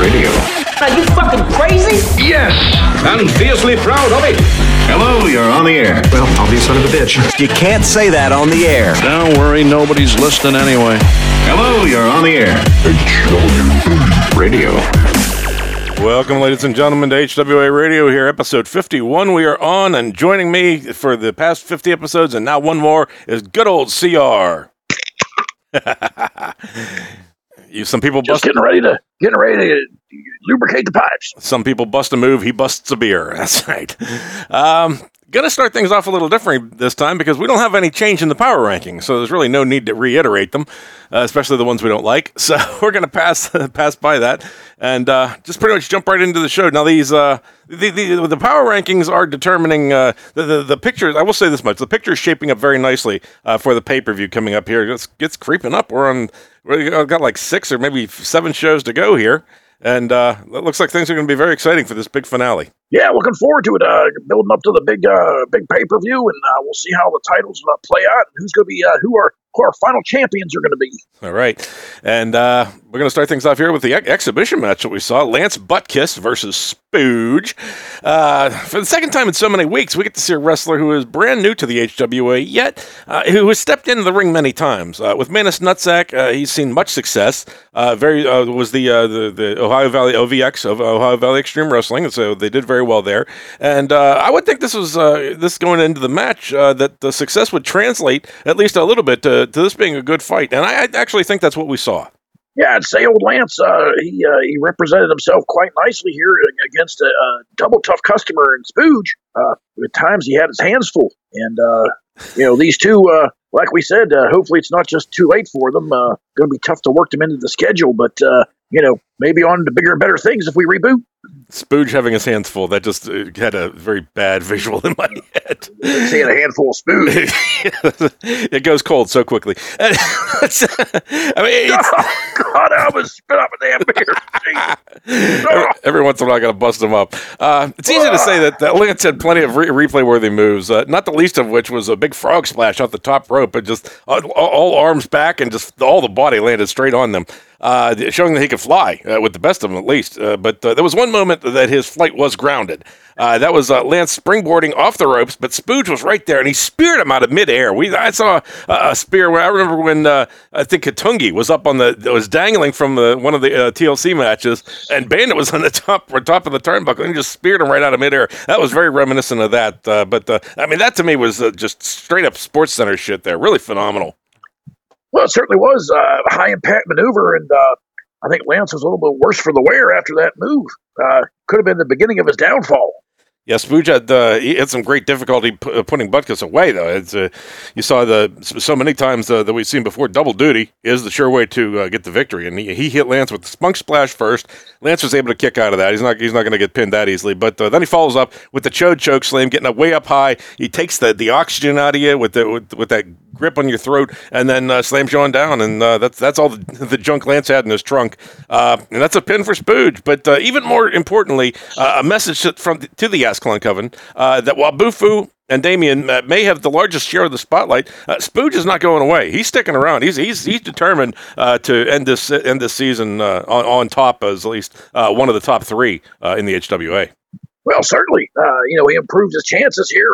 Radio. Are you fucking crazy? Yes, and fiercely proud of it. Hello, you're on the air. Well, I'll be a son of a bitch. You can't say that on the air. Don't worry, nobody's listening anyway. Hello, you're on the air. HW Radio. Welcome, ladies and gentlemen, to HWA Radio here, episode 51. We are on, and joining me for the past 50 episodes, and now one more, is good old CR. you, some people Just bust, getting ready to getting ready to lubricate the pipes. some people bust a move. He busts a beer. That's right. Um, gonna start things off a little different this time because we don't have any change in the power rankings, so there's really no need to reiterate them, uh, especially the ones we don't like. So we're gonna pass pass by that and uh, just pretty much jump right into the show. Now these uh, the, the the power rankings are determining uh, the, the the pictures. I will say this much: the picture is shaping up very nicely uh, for the pay per view coming up here. It's it's creeping up. We're on. We've got like six or maybe seven shows to go here. And uh, it looks like things are going to be very exciting for this big finale. Yeah, looking forward to it. Uh, building up to the big uh, big pay per view, and uh, we'll see how the titles uh, play out, and who's going to be uh, who are who our final champions are going to be. All right. And uh, we're going to start things off here with the ex- exhibition match that we saw Lance Buttkiss versus Spooge. For the second time in so many weeks, we get to see a wrestler who is brand new to the HWA, yet who has stepped into the ring many times. With Manus Nutsack, he's seen much success. Very was the, the the Ohio Valley OVX of Ohio Valley Extreme Wrestling, and so they did very well there. And uh, I would think this was uh, this going into the match uh, that the success would translate at least a little bit to, to this being a good fight. And I, I actually think that's what we saw. Yeah, I'd say old Lance. Uh, he uh, he represented himself quite nicely here against a, a double tough customer in Spooge. Uh, at times he had his hands full, and uh, you know these two. Uh, like we said, uh, hopefully it's not just too late for them. Going to be tough to work them into the schedule, but you know maybe on to bigger and better things if we reboot. Spooge having his hands full, that just uh, had a very bad visual in my head. Saying a handful of Spooge. it goes cold so quickly. I mean, it's, God, I almost spit up a damn beer. Every, every once in a while, I got to bust them up. Uh, it's easy to say that, that Lance had plenty of re- replay worthy moves, uh, not the least of which was a big frog splash off the top rope, but just all, all arms back and just all the body landed straight on them. Uh, showing that he could fly uh, with the best of them, at least. Uh, but uh, there was one moment that his flight was grounded. Uh, that was uh, Lance springboarding off the ropes, but Spooge was right there, and he speared him out of midair. We I saw a, a spear where I remember when I think Katungi was up on the was dangling from the, one of the TLC matches, and Bandit was on the top top of the turnbuckle, and he just speared him right out of midair. That was very reminiscent of that. But I mean, that to me was just straight up Sports Center shit. There, really phenomenal. Well, it certainly was uh, a high impact maneuver, and uh, I think Lance was a little bit worse for the wear after that move. Uh, could have been the beginning of his downfall. Yeah, Spooge had uh, he had some great difficulty p- uh, putting Butkus away though. Uh, you saw the so many times uh, that we've seen before. Double duty is the sure way to uh, get the victory, and he, he hit Lance with the spunk splash first. Lance was able to kick out of that. He's not he's not going to get pinned that easily. But then he follows up with the chode choke slam, getting up way up high. He takes the, the oxygen out of you with the with, with that grip on your throat, and then uh, slams you on down. And uh, that's that's all the, the junk Lance had in his trunk. Uh, and that's a pin for Spooge. But uh, even more importantly, uh, a message to, from to the Ascalon Coven uh, that while Bufu and Damien uh, may have the largest share of the spotlight. Uh, Spooge is not going away. He's sticking around. He's he's he's determined uh, to end this end this season on, on top as at least one of the top three in the HWA. Well, certainly, you know, he improved his chances here.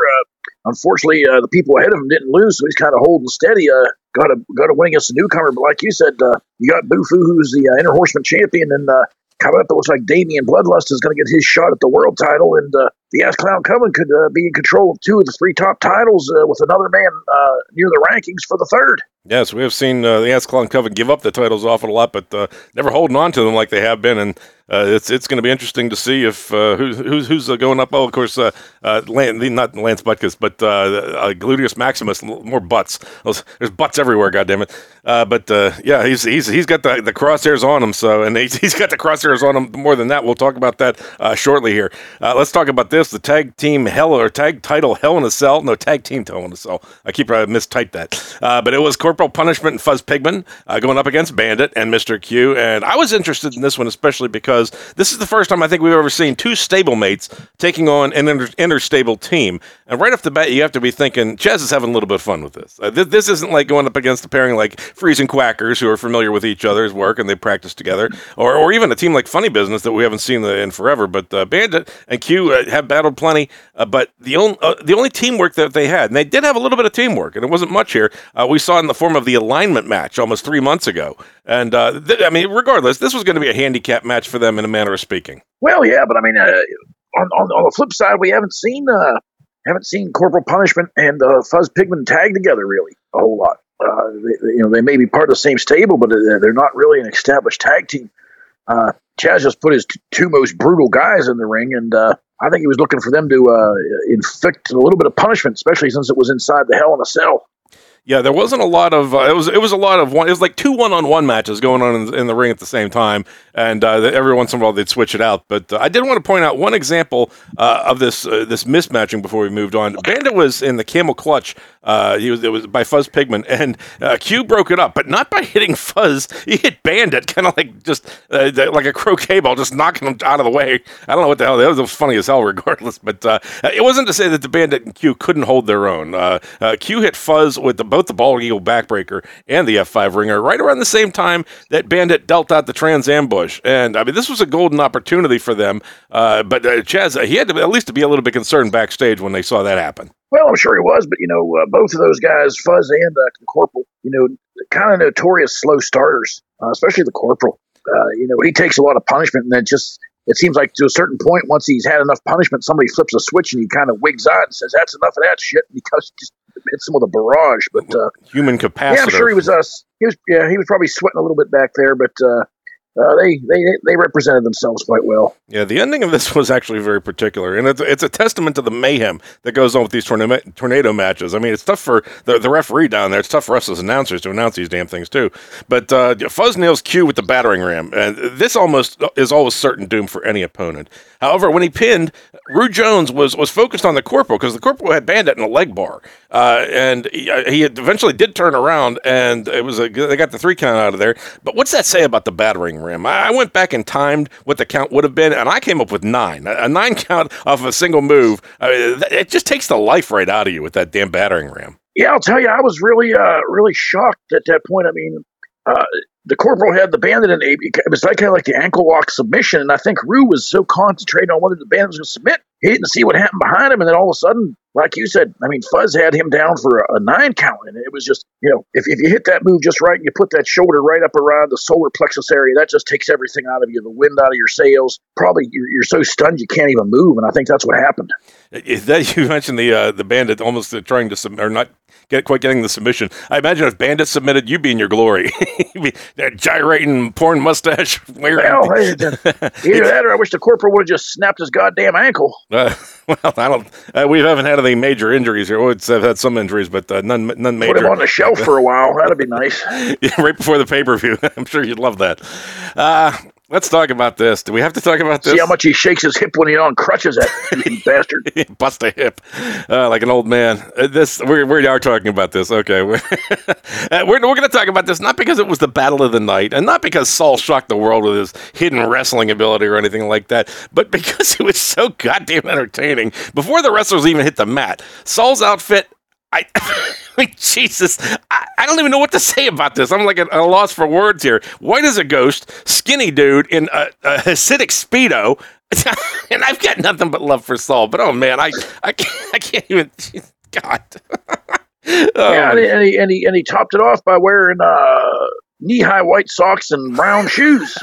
Unfortunately, uh, the people ahead of him didn't lose, so he's kind of holding steady. Uh, got to got to win against the newcomer, but like you said, uh, you got Bufu, who's the uh, Inner Horseman champion, and uh, coming up, it looks like Damian Bloodlust is going to get his shot at the world title, and uh, the Ass Clown Coven could uh, be in control of two of the three top titles uh, with another man uh, near the rankings for the third. Yes, we have seen uh, the Ascalon Coven give up the titles awful a lot, but uh, never holding on to them like they have been. And uh, it's it's going to be interesting to see if uh, who's who's, uh, going up. Oh, of course, uh, uh, Lan- not Lance Butkus, but Gluteus Maximus. More butts. There's butts everywhere. God damn it! But yeah, he's he's he's got the, the crosshairs on him. So and he's, he's got the crosshairs on him more than that. We'll talk about that shortly here. Let's talk about this. the tag team hell or tag title Hell in a Cell. No, tag team Hell in a Cell. I keep I mistyped that, but it was Corporal Punishment and Fuzz Pigman uh, going up against Bandit and Mister Q. And I was interested in this one especially because this is the first time I think we've ever seen two stablemates taking on an inter- interstable team. And right off the bat, you have to be thinking Chaz is having a little bit of fun with this. Uh, th- this isn't like going up against a pairing like Freezing Quackers, who are familiar with each other's work and they practice together, or, or even a team like Funny Business that we haven't seen in forever. But uh, Bandit and Q uh, have battled plenty, uh, but the only uh, the only teamwork that they had, and they did have a little bit of teamwork, and it wasn't much here. We saw in the form of the alignment match almost three months ago, and uh, th- I mean, regardless, this was going to be a handicap match for them in a manner of speaking. Well, yeah, but I mean, uh, on, on on the flip side, we haven't seen uh, haven't seen Corporal Punishment and uh, Fuzz Pigman tag together really a whole lot. Uh, they, you know, they may be part of the same stable, but they're not really an established tag team. Uh, Chaz just put his t- two most brutal guys in the ring, and I think he was looking for them to inflict a little bit of punishment, especially since it was inside the Hell in a Cell. Yeah, there wasn't a lot of. Uh, it was it was a lot of one. It was like two one on one matches going on in, in, the ring at the same time, and uh, every once in a while they'd switch it out. But uh, I did want to point out one example uh, of this uh, this mismatching before we moved on. Bandit was in the camel clutch. Uh, he was it was by Fuzz Pigman, and Q broke it up, but not by hitting Fuzz. He hit Bandit, kind of like just like a croquet ball, just knocking him out of the way. I don't know what the hell that was. Funny as hell, regardless. But it wasn't to say that the Bandit and Q couldn't hold their own. Q hit Fuzz with the both the ball eagle backbreaker and the F5 ringer right around the same time that Bandit dealt out the trans ambush. And I mean, this was a golden opportunity for them. Uh, but uh, Chaz, he had to at least to be a little bit concerned backstage when they saw that happen. Well, I'm sure he was, but you know, uh, both of those guys, Fuzz and uh, Corporal, you know, kind of notorious slow starters, uh, especially the Corporal. Uh, you know, he takes a lot of punishment and then just it seems like to a certain point, once he's had enough punishment, somebody flips a switch and he kind of wigs out and says, "That's enough of that shit." And he just hits him with a barrage. But uh, human capacity. Yeah, I'm sure he was us. Uh, he was. Yeah, he was probably sweating a little bit back there, but uh, uh, they they they represented themselves quite well. Yeah, the ending of this was actually very particular, and it's, it's a testament to the mayhem that goes on with these tornado, tornado matches. I mean, it's tough for the, the referee down there. It's tough for us as announcers to announce these damn things too. But uh, Fuzz nails Q with the battering ram, and this almost is always certain doom for any opponent. However, when he pinned, Rude Jones was was focused on the corporal because the corporal had Bandit in a leg bar, uh, and he, uh, he eventually did turn around, and it was a they got the three count out of there. But what's that say about the battering ram? I, I went back and timed what the count would have been, and I came up with nine. A, nine count off a single move. I mean, it just takes the life right out of you with that damn battering ram. Yeah, I'll tell you, I was really, uh, really shocked at that point. I mean, uh, the corporal had the bandit and it was like kind of like the ankle lock submission, and I think Rue was so concentrated on whether the bandit was going to submit, he didn't see what happened behind him, and then all of a sudden, like you said, I mean, Fuzz had him down for a, a nine count, and it was just, you know, if, if you hit that move just right, and you put that shoulder right up around the solar plexus area, that just takes everything out of you, the wind out of your sails. Probably you're, you're so stunned you can't even move, and I think that's what happened. That you mentioned the uh, the bandit almost trying to submit or not get quite getting the submission. I imagine if Bandit submitted, you'd be in your glory. be gyrating, porn mustache wearing. Well, hey, either that or I wish the corporal would have just snapped his goddamn ankle. Uh, well, I don't. Uh, we haven't had any major injuries here. We've had some injuries, but uh, none none major. Put him on the shelf for a while. That'd be nice. yeah, right before the pay per view. I'm sure you'd love that. Let's talk about this. Do we have to talk about this? See how much he shakes his hip when he's on crutches, that bastard. Bust a hip uh, like an old man. Uh, this we're, we are talking about this. Okay, we're uh, we're, we're going to talk about this not because it was the battle of the night, and not because Saul shocked the world with his hidden wrestling ability or anything like that, but because it was so goddamn entertaining. Before the wrestlers even hit the mat, Saul's outfit I, I mean, Jesus, I, I, don't even know what to say about this. I'm like at a loss for words here. White as a ghost, skinny dude in a, a Hasidic speedo, and I've got nothing but love for Saul. But oh man, I I can't, I can't even. God. oh. Yeah, and he, and he, and he and he topped it off by wearing uh, knee-high white socks and brown shoes.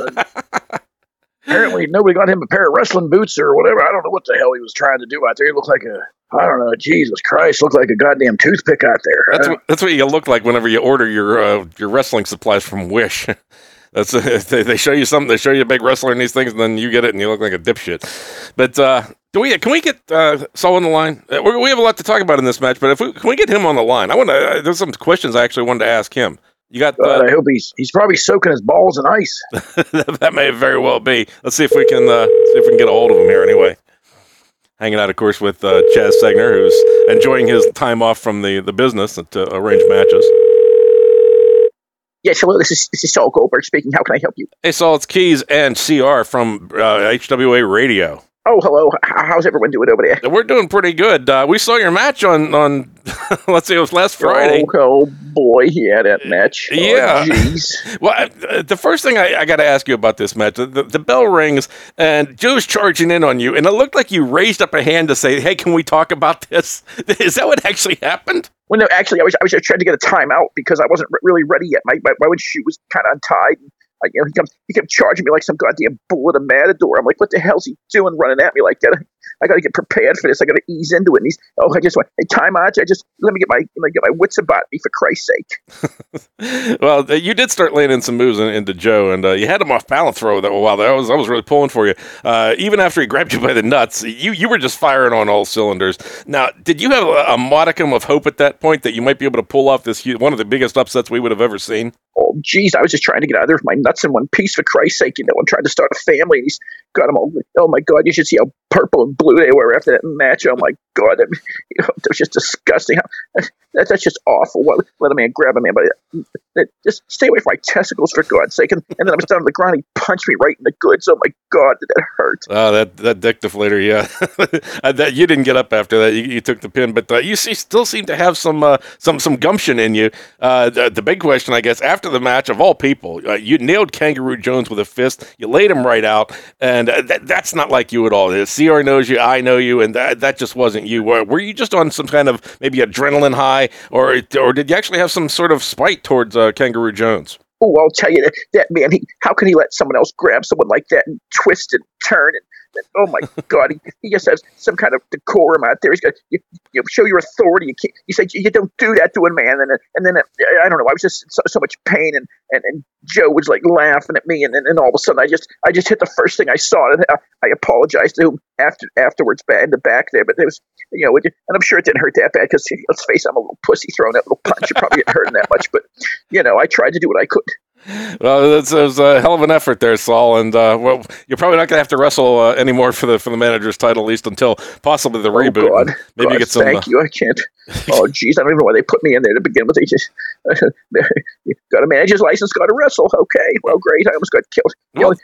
Apparently, nobody got him a pair of wrestling boots or whatever. I don't know what the hell he was trying to do out there. He looked like a I don't know. Jesus Christ, looked like a goddamn toothpick out there. That's what, that's what you look like whenever you order your uh, your wrestling supplies from Wish. That's they, they show you something. They show you a big wrestler in these things, and then you get it, and you look like a dipshit. But uh, do we? Can we get uh, Saul on the line? Uh, we have a lot to talk about in this match, but if we, can we get him on the line? I want to. Uh, there's some questions I actually wanted to ask him. You got. Uh, I hope he's he's probably soaking his balls in ice. that may very well be. Let's see if we can uh, see if we can get a hold of him here anyway. hanging out, of course, with uh, Chaz Segner, who's enjoying his time off from the, the business to arrange matches. Yes, hello. This is this is Saul Goldberg speaking. How can I help you? Hey, Saul, it's Keys and CR from uh, HWA Radio. Oh, hello. How's everyone doing over there? We're doing pretty good. Uh, we saw your match on on let's see, it was last Friday. Oh, oh boy, yeah, that match. Oh, Yeah. Jeez. Well, uh, the first thing I, I got to ask you about this match, the, the bell rings and Joe's charging in on you, and it looked like you raised up a hand to say, "Hey, can we talk about this?" Is that what actually happened? well, no, actually, I was I was just trying to get a timeout because I wasn't really ready yet. My my, my shoe was kind of untied. I, you know, he comes, he kept charging me like some goddamn bull at a matador. I'm like, what the hell's he doing, running at me like that? I got to get prepared for this. I got to ease into it. And he's, oh, I just want hey, time out. I just let me get my let me get my wits about me for Christ's sake. Well, you did start landing some moves in, into Joe, and uh, you had him off balance for a while. That was I was really pulling for you. Uh, even after he grabbed you by the nuts, you you were just firing on all cylinders. Now, did you have a, a modicum of hope at that point that you might be able to pull off this one of the biggest upsets we would have ever seen? oh, geez, I was just trying to get out of there with my nuts in one piece for Christ's sake. You know, I'm trying to start a family. And he's got them all. Oh my God, you should see how purple and blue they were after that match. Oh my God, that, you know, that was just disgusting. That, that's just awful. What, let a man grab a man, but that, just stay away from my testicles for God's sake. And, and then I was down on the ground. He punched me right in the goods. Oh my God, did that hurt? Oh, that that dick deflator, yeah. Uh, that you didn't get up after that. You, you took the pin, but uh, you see, still seem to have some uh, some some gumption in you. Uh, the, the big question, I guess, after the match, of all people, uh, you nailed Kangaroo Jones with a fist. You laid him right out, and uh, that, that's not like you at all. The CR knows you, I know you, and that that just wasn't you. Were, were you just on some kind of maybe adrenaline high, or or did you actually have some sort of spite towards uh, Kangaroo Jones? Oh, I'll tell you that, that man. He, how can he let someone else grab someone like that and twist and turn and oh my God, he, he just has some kind of decorum out there. He's got you, you show your authority. You, can't, you say you don't do that to a man, and then and then uh, I don't know. I was just so, so much pain, and, and, and Joe was like laughing at me, and, and, and all of a sudden I just I just hit the first thing I saw, and I, I apologized to him after afterwards, in the back there. But it was you know, and I'm sure it didn't hurt that bad because let's face it, I'm a little pussy throwing that little punch. It probably didn't hurt that much, but you know, I tried to do what I could. Well, that's it was a hell of an effort there, Saul. And uh, well, you're probably not going to have to wrestle uh, anymore for the for the manager's title, at least until possibly the reboot. Oh God, Maybe get some. Thank uh, you. I can't. Oh, jeez, I don't even know why they put me in there to begin with. They just got a manager's license, got to wrestle. Okay, well, great. I almost got killed. The Well- only,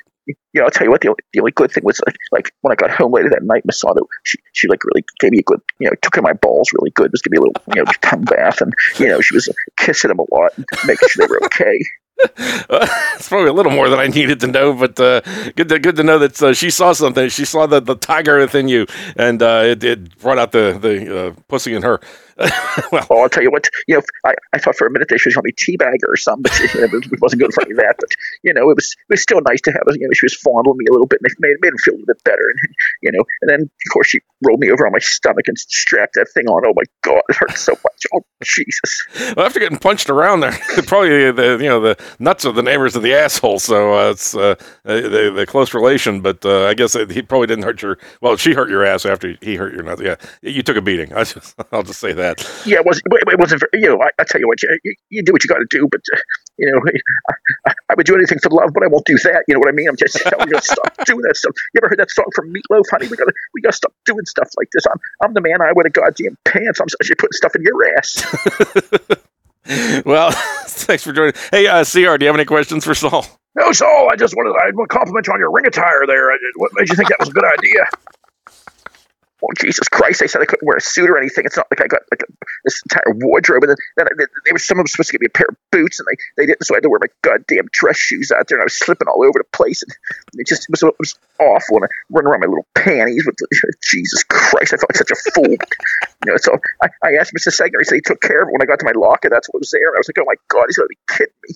yeah, I'll tell you what. The only, the only good thing was like, like when I got home later that night, Masato, she she like really gave me a good, you know, took of my balls really good. Was giving me a little, you know, tongue bath, and you know, she was kissing them a lot, and making sure they were okay. it's probably a little more than I needed to know, but uh, good to good to know that uh, she saw something. She saw the, the tiger within you, and uh, it, it brought out the the uh, pussy in her. well, Oh, I'll tell you what. You know, I, I thought for a minute they should call me teabagger or something, but you know, it wasn't good for any of that. But you know, it was it was still nice to have. her. You know, she was fondling me a little bit, and it made, made him feel a little bit better. And you know, and then of course she rolled me over on my stomach and strapped that thing on. Oh my god, it hurt so much. Oh Jesus. well, after getting punched around there, probably the you know the nuts are the neighbors of the asshole, so uh, it's uh, close relation. But uh, I guess he probably didn't hurt your. Well, she hurt your ass after he hurt your nuts. Yeah, you took a beating. I just, I'll just say that. Yeah, it wasn't. It wasn't. You know, I, I tell you what, you, you, do what you got to do, but you know, I, I, would do anything for love, but I won't do that. You know what I mean? I'm just telling you to stop doing that stuff. You ever heard that song from Meatloaf, honey? We gotta, we gotta stop doing stuff like this. I'm, I'm the man. I wear the goddamn pants. I'm to putting stuff in your ass. Well, thanks for joining. Hey, uh, Cr, do you have any questions for Saul? No, Saul, I just wanted I want to compliment you on your ring attire there. What made you think that was a good idea? Oh Jesus Christ! They said I couldn't wear a suit or anything. It's not like I got like a, this entire wardrobe, and then, then I, they were some of them supposed to give me a pair of boots, and they, they didn't, so I had to wear my goddamn dress shoes out there, and I was slipping all over the place, and it just it was, it was awful. And I run around my little panties with Jesus Christ! I felt like such a fool. You know, so I, I asked Mr. Segner. He said he took care of it when I got to my locker. That's what was there. And I was like, oh my God, he's gonna be kidding me.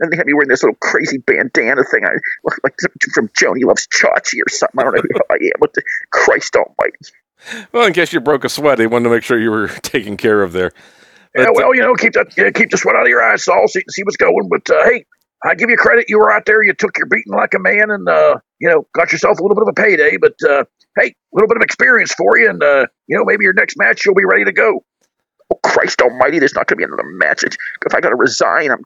Then they had me wearing this little crazy bandana thing. I look like from Joanie Loves Chachi or something. I don't know who I am. but the Christ Almighty. Well, in case you broke a sweat, he wanted to make sure you were taken care of there. Yeah, But, uh, well, you know, keep that yeah, keep the sweat out of your eyes, Saul. See, see what's going. But uh, hey, I give you credit. You were out there. You took your beating like a man, and uh, you know, got yourself a little bit of a payday. But uh, hey, a little bit of experience for you, and uh, you know, maybe your next match you'll be ready to go. Oh Christ Almighty! There's not going to be another match. If I got to resign, I'm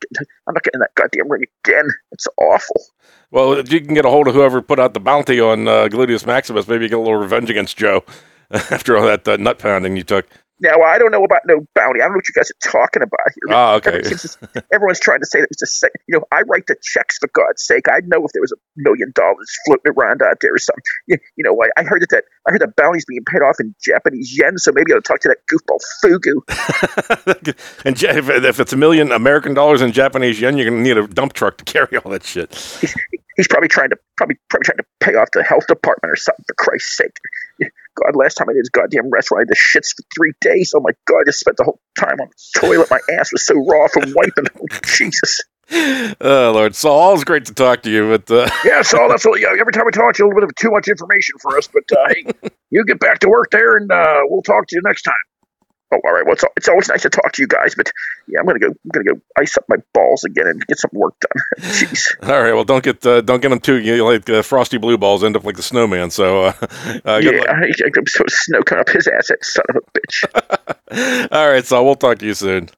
I'm not getting that goddamn ring again. It's awful. well, if you can get a hold of whoever put out the bounty on uh, Gluteus Maximus, maybe get a little revenge against Joe. after all that uh, nut pounding you took. Now I don't know about no bounty. I don't know what you guys are talking about here. Oh, okay. Everyone's, just- everyone's trying to say that it's a sec- you know I write the checks for God's sake. I'd know if there was a million dollars floating around out there or something. You, you know I, I heard that, that I heard that bounty's being paid off in Japanese yen. So maybe I'll talk to that goofball Fugu. and if, if it's a million American dollars in Japanese yen, you're gonna need a dump truck to carry all that shit. He's, he's probably trying to probably probably trying to pay off the health department or something. For Christ's sake. God, last time I did this goddamn restaurant, I had the shits for three days. Oh my God, I just spent the whole time on the toilet. My ass was so raw from wiping. Oh, Jesus. Oh Lord, Saul, always great to talk to you, but uh, Yeah, so that's what. Yeah, every time we talk to you, a little bit of too much information for us. But uh, hey, you get back to work there, and uh, we'll talk to you next time. Oh, all right. Well, it's, it's always nice to talk to you guys, but yeah, I'm gonna go. I'm gonna go ice up my balls again and get some work done. Jeez. all right. Well, don't get uh, don't get them too you know, like uh, frosty blue balls end up like the snowman. So, uh, uh, yeah. I'm so snow coming up his ass, that son of a bitch. all right, So we'll talk to you soon.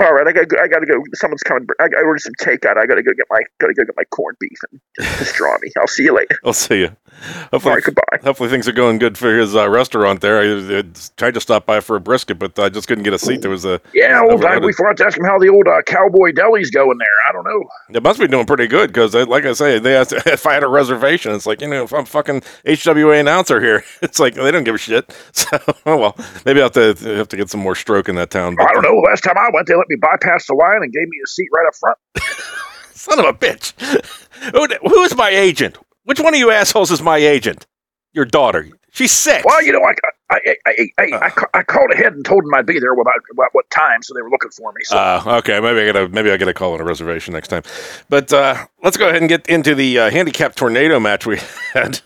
All right, I gotta go. I gotta go. Someone's coming. I, I ordered some takeout. I gotta go get my gotta go get my corned beef and just, just draw me. I'll see you later. I'll see you. All Hopefully, right, goodbye. hopefully things are going good for his uh, restaurant there. I, I tried to stop by for a brisket, but I just couldn't get a seat. There was a Yeah, old Overloaded. we forgot to ask him how the old uh, cowboy deli's going there. I don't know. It must be doing pretty good because, like I say, they asked if I had a reservation. It's like you know, if I'm fucking HWA announcer here, it's like they don't give a shit. So, oh well, maybe I have to have to get some more stroke in that town. I don't know. Last time I went, they let me bypass the line and gave me a seat right up front. Son of a bitch! who, who is my agent? Which one of you assholes is my agent? Your daughter. She's sick. Well, you know, I I I, I, I, I, I called ahead and told them I'd be there about, about what time, so they were looking for me. So Uh, okay, maybe I gotta maybe I gotta call in a reservation next time. But uh, let's go ahead and get into the uh, handicap tornado match we had.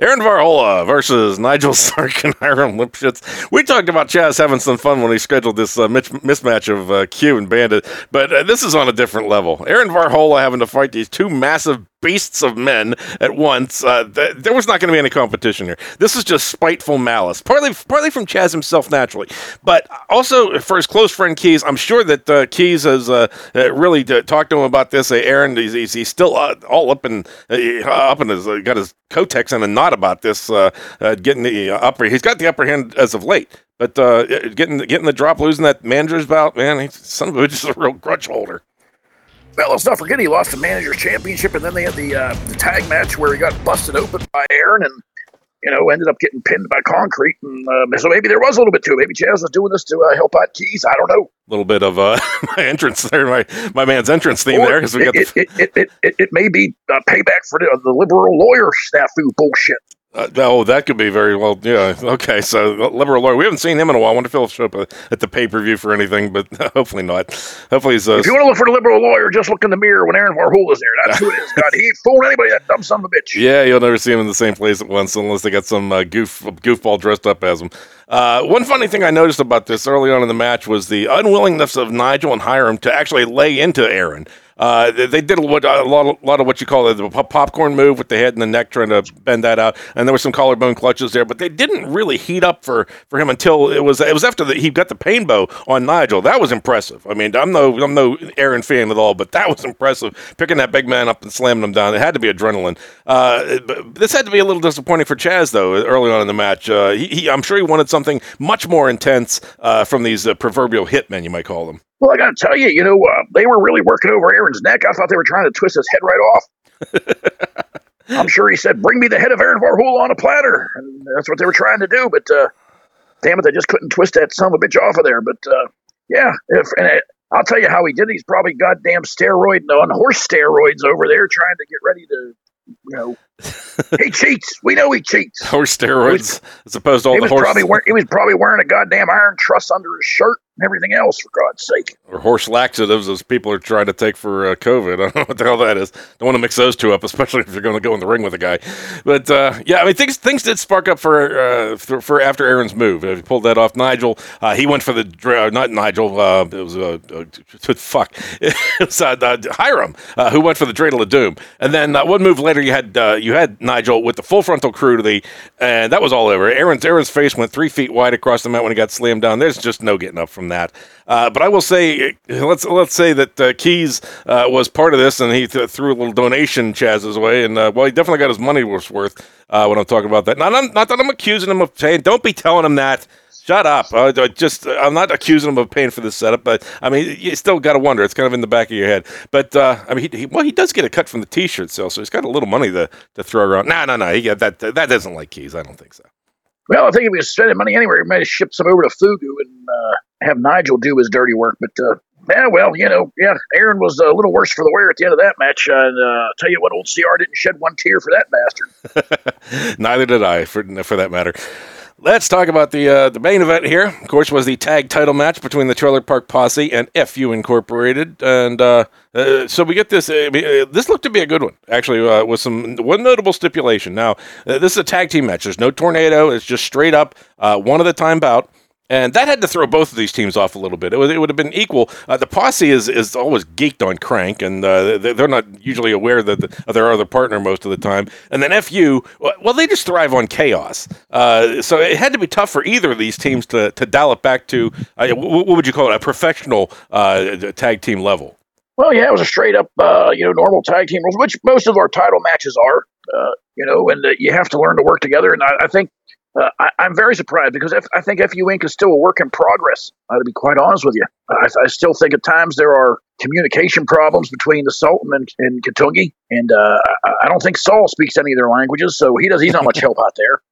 Aaron Varhola versus Nigel Stark and Hiram Lipschitz. We talked about Chaz having some fun when he scheduled this uh, mismatch of uh, Q and Bandit, but uh, this is on a different level. Aaron Varhola having to fight these two massive beasts of men at once. Uh, th- there was not going to be any competition here. This is just spiteful malice, partly partly from Chaz himself naturally, but also for his close friend Keys. I'm sure that uh, Keys has uh, uh, really uh, talked to him about this. Uh, Aaron, he's, he's, still all up and up his uh, got his Kotex in a knot about this. Getting the upper, he's got the upper hand as of late. But getting getting the drop, losing that manager's bout, man, son of a just a real grudge holder. Well, let's not forget he lost the manager's championship, and then they had the uh, the tag match where he got busted open by Aaron, and you know ended up getting pinned by Concrete. And uh, so maybe there was a little bit too. Maybe Chaz was doing this to uh, help out Keys. I don't know. A little bit of uh, my entrance there, my my man's entrance theme Or there, because we got it, the, it, it, it, it, it may be uh, payback for the, the liberal lawyer snafu bullshit. Uh, oh, that could be very well. Yeah. Okay. So liberal lawyer, we haven't seen him in a while. I wonder if he'll show up uh, at the pay per view for anything, but hopefully not. Hopefully he's. Uh, If you want to look for the liberal lawyer, just look in the mirror when Aaron Warhol is there. That's who it is. God, he ain't fooling anybody. That dumb son of a bitch. yeah, you'll never see him in the same place at once unless they got some uh, goof goofball dressed up as him. Uh, one funny thing I noticed about this early on in the match was the unwillingness of Nigel and Hiram to actually lay into Aaron. Uh, they, did a lot, a lot, of, what you call the popcorn move with the head and the neck, trying to bend that out, and there were some collarbone clutches there, but they didn't really heat up for, for him until it was it was after the, he got the pain bow on Nigel. That was impressive. I mean, I'm no I'm no Aaron fan at all, but that was impressive. Picking that big man up and slamming him down, it had to be adrenaline. Uh, this had to be a little disappointing for Chaz though. Early on in the match, uh, he, he, I'm sure he wanted something much more intense uh, from these uh, proverbial hitmen, you might call them. Well, I got to tell you, you know, uh, they were really working over Aaron's neck. I thought they were trying to twist his head right off. I'm sure he said, "Bring me the head of Aaron Varhola on a platter," and that's what they were trying to do. But uh, damn it, they just couldn't twist that son of a bitch off of there. But uh, yeah, if, and it, I'll tell you how he did. it. He's probably goddamn steroid on horse steroids over there, trying to get ready to, you know, he cheats. We know he cheats. Horse steroids, as opposed to all the was horse probably wearing, he was probably wearing a goddamn iron truss under his shirt and everything else. For God's sake. or horse laxatives, as people are trying to take for uh, COVID. I don't know what the hell that is. Don't want to mix those two up, especially if you're going to go in the ring with a guy. But uh, yeah, I mean things things did spark up for uh, for, for after Aaron's move. He pulled that off. Nigel, uh, he went for the uh, not Nigel. Uh, it was uh, uh, fuck. it was Hiram uh, who went for the dreidel of doom. And then uh, one move later, you had uh, you had Nigel with the full frontal crudity, and that was all over. Aaron's Aaron's face went three feet wide across the mat when he got slammed down. There's just no getting up from that. Uh, but I will say, let's let's say that uh, Keys uh, was part of this, and he th- threw a little donation Chaz's way, and uh, well, he definitely got his money worth uh, when I'm talking about that. Not, not that I'm accusing him of saying, don't be telling him that. Shut up! Uh, just I'm not accusing him of paying for this setup, but I mean, you still got to wonder. It's kind of in the back of your head. But uh, I mean, he, he, well, he does get a cut from the T-shirt sale, so he's got a little money to, to throw around. No, no, no. He got that. That doesn't like keys. I don't think so. Well, I think if he was spending money anywhere, he might have shipped some over to Fugu and uh, have Nigel do his dirty work. But uh, yeah, well, you know, yeah, Aaron was a little worse for the wear at the end of that match. Uh, and uh, tell you what, old CR didn't shed one tear for that bastard. Neither did I, for for that matter. Let's talk about the uh, the main event here. Of course, was the tag title match between the Trailer Park Posse and FU Incorporated, and uh, uh, so we get this. Uh, this looked to be a good one, actually, uh, with some one notable stipulation. Now, uh, this is a tag team match. There's no tornado. It's just straight up one at a time bout. And that had to throw both of these teams off a little bit. It, was, it would have been equal. Uh, the posse is, is always geeked on Crank, and uh, they're not usually aware that the, of their other partner most of the time. And then FU, well, they just thrive on chaos. Uh, so it had to be tough for either of these teams to, to dial it back to, uh, what would you call it, a professional uh, tag team level. Well, yeah, it was a straight up, uh, you know, normal tag team rules, which most of our title matches are. you know, and you have to learn to work together. And I, I think uh, I, am very surprised because I think FU Inc. is still a work in progress. Uh, to be quite honest with you, I, I, still think at times there are communication problems between the Sultan and, and Katungi, and uh, I, I, don't think Saul speaks any of their languages, so he does. He's not much help out there.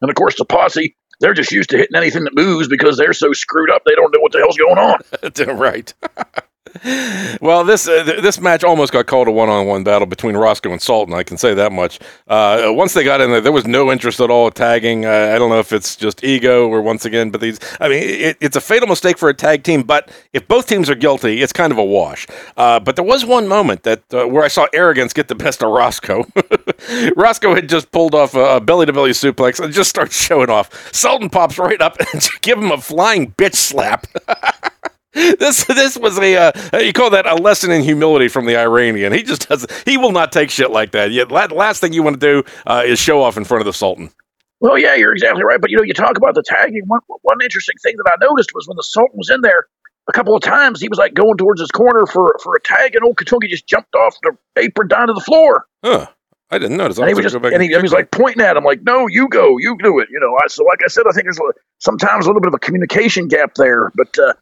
And of course, the posse. They're just used to hitting anything that moves because they're so screwed up they don't know what the hell's going on. right. well, this uh, th- this match almost got called a one on one battle between Roscoe and Sultan. I can say that much. Uh, once they got in there, there was no interest at all in tagging. Uh, I don't know if it's just ego or once again, but these. I mean, it, it's a fatal mistake for a tag team. But if both teams are guilty, it's kind of a wash. Uh, but there was one moment that uh, where I saw arrogance get the best of Roscoe. Roscoe had just pulled off a belly to belly suplex and just starts showing off. Sultan pops right up and give him a flying bitch slap. This this was a uh, you call that a lesson in humility from the Iranian. He just does he will not take shit like that. Yet last thing you want to do uh, is show off in front of the Sultan. Well, yeah, you're exactly right. But you know, you talk about the tagging. One one interesting thing that I noticed was when the Sultan was in there a couple of times, he was like going towards his corner for for a tag, and old Katungi just jumped off the apron down to the floor. Huh. I didn't notice. And he was just, and he, he was like pointing at him, like, "No, you go, you do it." You know. I, so, like I said, I think there's a, sometimes a little bit of a communication gap there. But uh,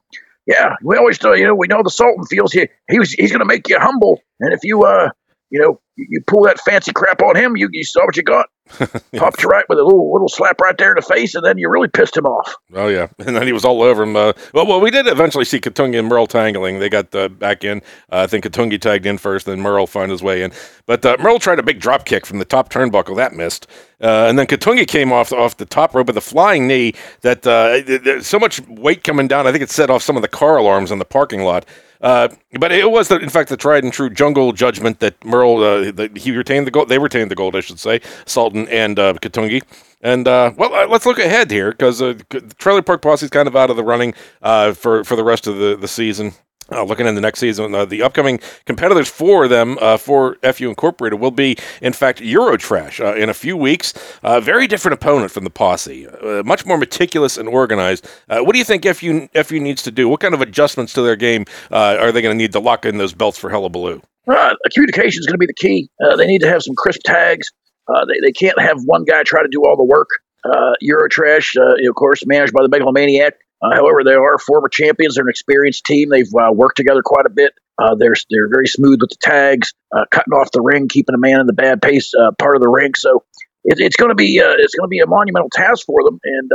yeah, we always, uh, you know, we know the Sultan feels he, he was, he's going to make you humble. And if you, uh, you know, you pull that fancy crap on him, you, you saw what you got. yeah. Popped you right with a little little slap right there in the face, and then you really pissed him off. Oh yeah, and then he was all over him. Uh, well, well, we did eventually see Katungi and Merle tangling. They got uh, back in. Uh, I think Katungi tagged in first, then Merle found his way in. But uh, Merle tried a big drop kick from the top turnbuckle that missed, uh, and then Katungi came off off the top rope with a flying knee. That uh, there's so much weight coming down. I think it set off some of the car alarms in the parking lot. Uh, but it was, the, in fact, the tried and true jungle judgment that Merle uh, that he retained the gold. They retained the gold, I should say, Sultan and uh, Katungi. And uh, well, uh, let's look ahead here because uh, the Trailer Park Posse is kind of out of the running uh, for for the rest of the, the season. Uh, looking in the next season, uh, the upcoming competitors for them, uh, for FU Incorporated, will be, in fact, Eurotrash uh, in a few weeks. Uh, very different opponent from the Posse, uh, much more meticulous and organized. what do you think FU, FU needs to do? What kind of adjustments to their game are they going to need to lock in those belts for Hullabaloo? communication is going to be the key. they need to have some crisp tags. they, they can't have one guy try to do all the work. Eurotrash, of course, managed by the Megalomaniac. Uh, however, they are former champions. They're an experienced team. They've uh, worked together quite a bit. Uh, they're they're very smooth with the tags, uh, cutting off the ring, keeping a man in the bad pace uh, part of the ring. So it, it's going to be uh, it's going to be a monumental task for them. And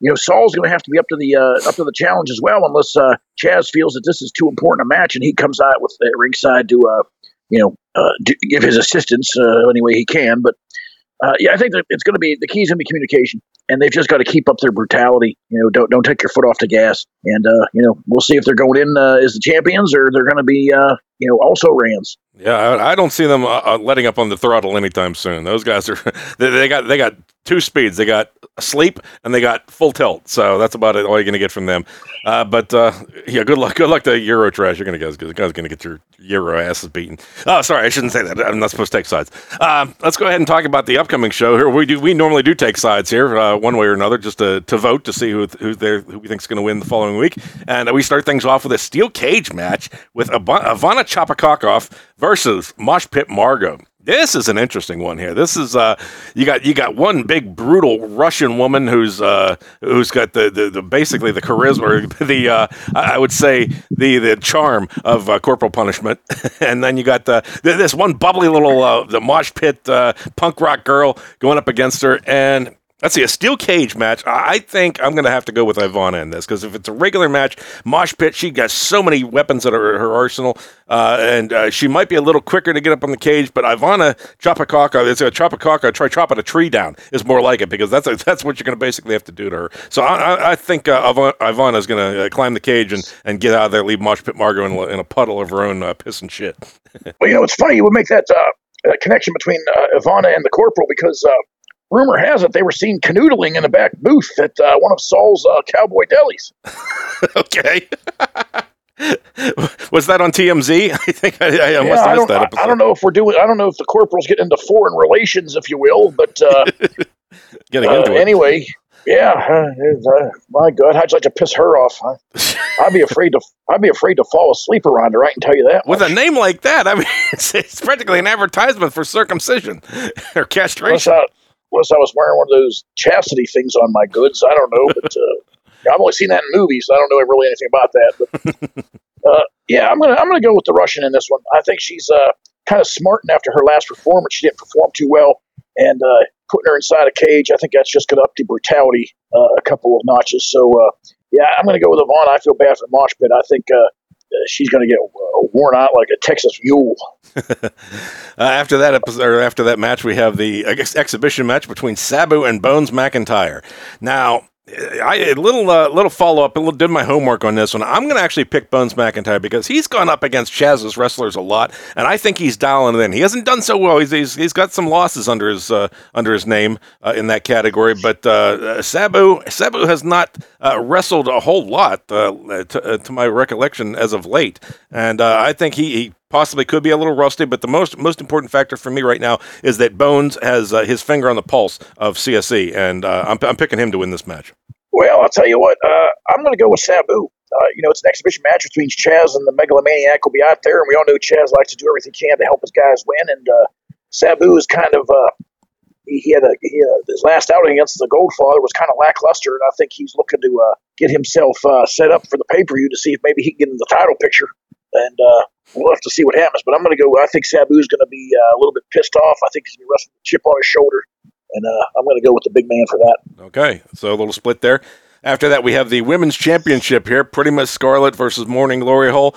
you know, Saul's going to have to be up to the up to the challenge as well, unless Chaz feels that this is too important a match and he comes out with the ringside to you know do, give his assistance any way he can. But uh, yeah, I think it's going to be the key is going to be communication, and they've just got to keep up their brutality. You know, don't don't take your foot off the gas, and uh, you know we'll see if they're going in uh, as the champions or they're going to be uh, you know, also Rams. Yeah, I, I don't see them uh, uh, letting up on the throttle anytime soon. Those guys are they, they got they got two speeds. They got sleep and they got full tilt. So that's about it. All you're going to get from them. Uh, but uh, yeah, good luck. Good luck to Euro trash. You're going to guys The guys going to get your Euro asses beaten. Oh, sorry, I shouldn't say that. I'm not supposed to take sides. Um, let's go ahead and talk about the upcoming show here. We do we normally do take sides here, uh, one way or another, just to, to vote to see who who there who we think's going to win the following week. And we start things off with a steel cage match with Ivana Chapakokov versus Mosh Pit Margot. This is an interesting one here. This is uh, you got you got one big brutal Russian woman who's uh, who's got the, the, the basically the charisma, the uh, I would say the the charm of uh, corporal punishment, and then you got the, this one bubbly little uh, the mosh pit uh, punk rock girl going up against her, and Let's see, a steel cage match. I think I'm going to have to go with Ivana in this because if it's a regular match, Mosh Pit, she got so many weapons at her, her arsenal, uh, and uh, she might be a little quicker to get up on the cage. But Ivana chop a Chapakaka, it's a chop a Chapakaka, try chopping a tree down is more like it because that's a, that's what you're going to basically have to do to her. So I, I think uh, Ivana is going to uh, climb the cage and, and get out of there, leave Mosh Pit Margot in, in a puddle of her own uh, piss and shit. well, you know, it's funny you would make that uh, connection between Ivana and the corporal because rumor has it they were seen canoodling in the back booth at uh, one of Saul's uh, cowboy delis. okay. Was that on TMZ? I think I, I yeah, must have missed that episode. I, I, don't know if we're doing. I don't know if the corporal's get into foreign relations, if you will, but uh, getting into it anyway. Yeah, uh, my God, how'd you like to piss her off. I, would be afraid to. I'd be afraid to fall asleep around her. I can tell you that. With much. a name like that, I mean, it's, it's, practically an advertisement for circumcision or castration. Unless I was wearing one of those chastity things on my goods. I don't know, but uh, I've only seen that in movies. So I don't know really anything about that. But uh, yeah, I'm gonna I'm gonna go with the Russian in this one. I think she's uh, kind of smart, and after her last performance, she didn't perform too well, and uh, putting her inside a cage, I think that's just gonna up the brutality uh, a couple of notches. So uh, yeah, I'm gonna go with Yvonne. I feel bad for Mosh Pit. I think she's going to get worn out like a Texas mule. uh, after that episode, or after that match, we have the ex- exhibition match between Sabu and Bones McIntyre. Now, I a little uh, little follow up. Did my homework on this one. I'm going to actually pick Bones McIntyre because he's gone up against Chaz's wrestlers a lot, and I think he's dialing it in. He hasn't done so well. He's he's, he's got some losses under his uh, under his name uh, in that category. But uh, uh, Sabu Sabu has not uh, wrestled a whole lot to, to, my recollection as of late, and I think he, he possibly could be a little rusty, but the most most important factor for me right now is that Bones has uh, his finger on the pulse of CSE, and uh, I'm, I'm picking him to win this match. Well, I'll tell you what, uh, I'm going to go with Sabu. Uh, you know, it's an exhibition match between Chaz and the Megalomaniac will be out there, and we all know Chaz likes to do everything he can to help his guys win, and uh, Sabu is kind of. Uh, he, had a he, his last outing against the Goldfather was kind of lackluster, and I think he's looking to get himself set up for the pay per view to see if maybe he can get in the title picture. And we'll have to see what happens. But I'm going to go. I think Sabu's going to be uh, a little bit pissed off. I think he's going to be wrestling with a chip on his shoulder, and uh, I'm going to go with the big man for that. Okay, so a little split there. After that, we have the women's championship here. Pretty much Scarlet versus Morning Glory Hole.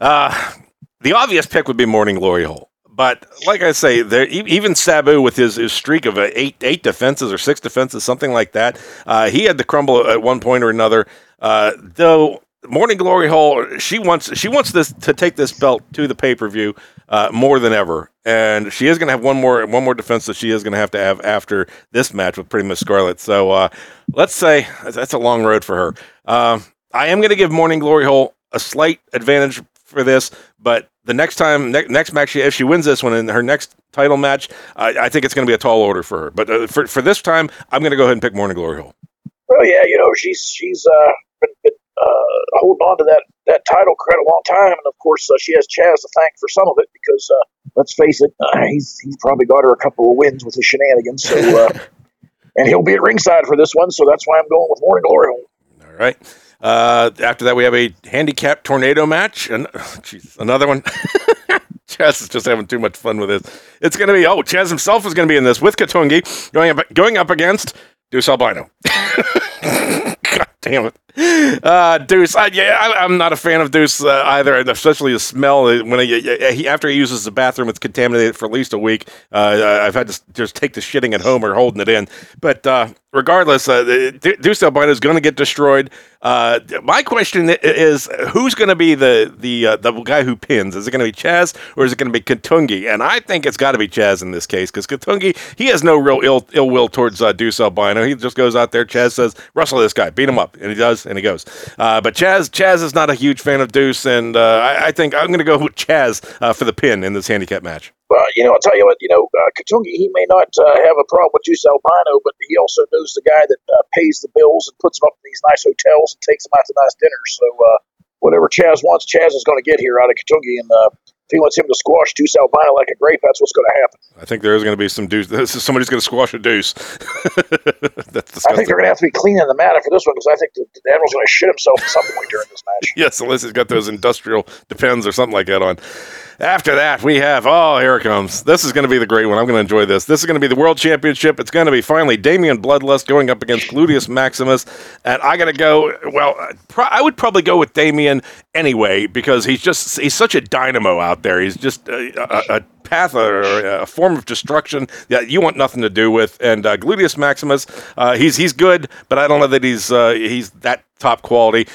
Uh, the obvious pick would be Morning Glory Hole. But like I say, there, even Sabu with his, his streak of eight eight defenses or six defenses, something like that, uh, he had to crumble at one point or another. Uh, though Morning Glory Hole, she wants she wants this to take this belt to the pay per view uh, more than ever, and she is going to have one more one more defense that she is going to have to have after this match with Pretty Miss Scarlett. So uh, let's say that's a long road for her. Uh, I am going to give Morning Glory Hole a slight advantage for this, but the next time ne- next match, if she wins this one in her next title match, I, I think it's going to be a tall order for her. But uh, for for this time, I'm going to go ahead and pick Morning Glory Hole. Well, yeah, you know she's she's uh, been uh, holding on to that, that title quite a long time. And of course, uh, she has Chaz to thank for some of it because, uh, let's face it, uh, he's, he's probably got her a couple of wins with his shenanigans. So, uh, and he'll be at ringside for this one. So that's why I'm going with Morning Glory. All right. Uh, after that, we have a handicap tornado match, and oh, geez, another one. Chaz is just having too much fun with this. It's going to be oh, Chaz himself is going to be in this with Katungi going up going up against Deuce Albino. God damn it! Uh, Deuce, I, yeah, I, I'm not a fan of Deuce uh, either, and especially the smell uh, when he, after he uses the bathroom, it's contaminated for at least a week. Uh, I've had to just take the shitting at home or holding it in. But uh, regardless, uh, Deuce Albino is going to get destroyed. My question is, who's going to be the the the guy who pins? Is it going to be Chaz or is it going to be Katungi? And I think it's got to be Chaz in this case because Katungi he has no real ill ill will towards Deuce Albino. He just goes out there. Chaz says, "Wrestle this guy, beat him up," and he does, and he goes. Uh, but Chaz Chaz is not a huge fan of Deuce, and uh, I, I, think I'm going to go with Chaz uh, for the pin in this handicap match. Well, you know, I'll tell you what, you know, uh, Katungi, he may not uh, have a problem with Deuce Albino, but he also knows the guy that uh, pays the bills and puts them up in these nice hotels and takes them out to nice dinners. So uh, whatever Chaz wants, Chaz is going to get here out of Katungi. And uh, he wants him to squash Deuce Albino like a grape, that's what's going to happen. I think there is going to be some deuce. Somebody's going to squash a deuce. I think they're going to have to be cleaning the mat for this one because I think the, the Admiral's going to shit himself at some point during this match. yes, unless he's got those industrial depends or something like that on. After that, we have, oh, here it comes. This is going to be the great one. I'm going to enjoy this. This is going to be the World Championship. It's going to be finally Damian Bloodlust going up against Gluteus Maximus. And I got to go, well, I would probably go with Damian anyway because he's just, he's such a dynamo out there. He's just a, a, a path or a form of destruction that you want nothing to do with. And uh, Gluteus Maximus, uh, he's he's good, but I don't know that he's uh, he's that top quality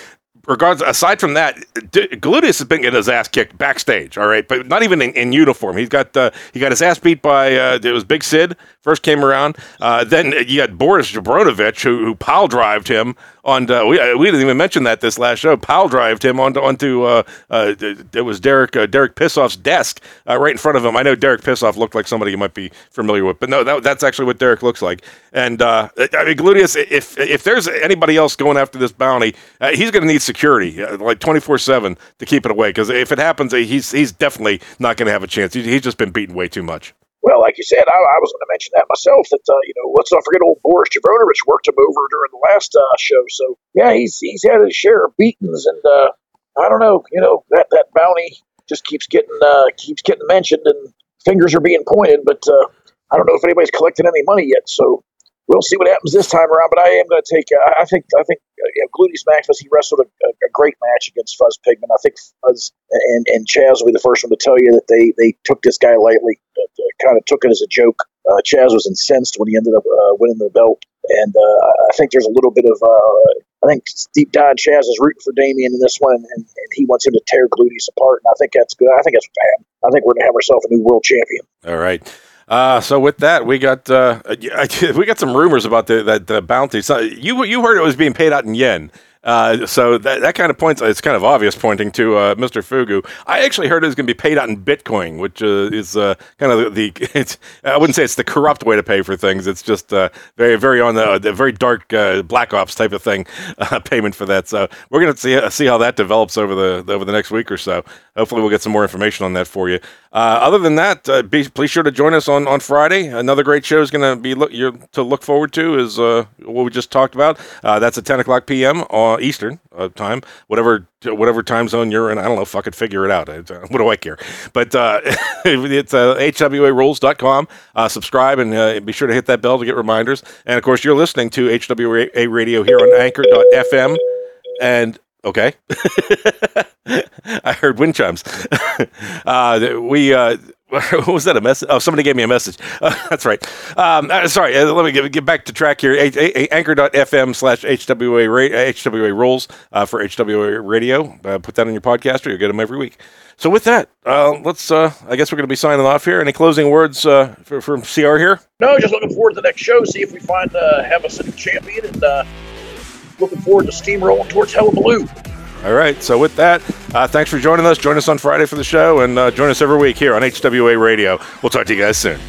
regards aside from that, D- Gluteus has been getting his ass kicked backstage. All right, but not even in, in uniform. He's got uh, he got his ass beat by uh, it was Big Sid first came around. Uh, then you had Boris Jabronovich who, who pile drived him on. Uh, we, uh, we didn't even mention that this last show. Pile drived him onto onto uh, uh, it was Derek uh, Derek Pissoff's desk uh, right in front of him. I know Derek Pissoff looked like somebody you might be familiar with, but no, that, that's actually what Derek looks like. And uh, I mean, Gluteus, if if there's anybody else going after this bounty, he's going to need security like twenty four seven to keep it away. Because if it happens, he's he's definitely not going to have a chance. He, he's just been beaten way too much. Well, like you said, I, I was going to mention that myself. That uh, you know, let's not forget old Boris Jabronovich worked him over during the last uh, show. So yeah, he's he's had his share of beatings, and uh, I don't know, you know, that that bounty just keeps getting uh, keeps getting mentioned, and fingers are being pointed, but uh, I don't know if anybody's collected any money yet. So we'll see what happens this time around. But I am going to take. Uh, I think. I think. Uh, you know, Gluteus Maximus. He wrestled a, a, a, great match against Fuzz Pigman. I think Fuzz and and Chaz will be the first one to tell you that they they took this guy lightly. Uh, kind of took it as a joke. Uh, Chaz was incensed when he ended up uh, winning the belt, and uh, I think there's a little bit of. I think deep down Chaz is rooting for Damian in this one, and, and he wants him to tear Gluteus apart. And I think that's good. I think that's bad. I think we're to have ourselves a new world champion. All right. Uh, so with that, we got uh, we got some rumors about the that the bounty. So you you heard it was being paid out in yen. Uh, so that, that kind of points, it's kind of obvious pointing to uh, Mr. Fugu. I actually heard it was going to be paid out in Bitcoin, which uh, is uh, kind of the, it's, I wouldn't say it's the corrupt way to pay for things. It's just uh, very, very on the, the very dark black ops type of thing payment for that. So we're going to see, see how that develops over the, over the next week or so. Hopefully we'll get some more information on that for you. other than that, be, please sure to join us on, on Friday. Another great show is going to be look, you're, to look forward to is what we just talked about. that's at 10 o'clock p.m. uh, Eastern uh, time, whatever whatever time zone you're in. I don't know. Fucking figure it out. Uh, what do I care? But uh, it's uh, hwarules.com. Uh, subscribe and uh, be sure to hit that bell to get reminders. And of course, you're listening to HWA Radio here on Anchor.fm. And okay, I heard wind chimes. uh, we uh, what was that a message? Oh, somebody gave me a message. Uh, that's right. Um, uh, sorry, uh, let me get, get, back to track here. Anchor.fm slash HWA, ra- HWA rules uh, for HWA radio. Put that on your podcaster. You'll get them every week. So with that, let's, I guess we're going to be signing off here. Any closing words for, from CR here? No, just looking forward to the next show. See if we find, have a new champion and looking forward to steamrolling towards Hullabaloo. All right. So with that, uh, thanks for joining us. Join us on Friday for the show, and uh, join us every week here on HWA Radio. We'll talk to you guys soon.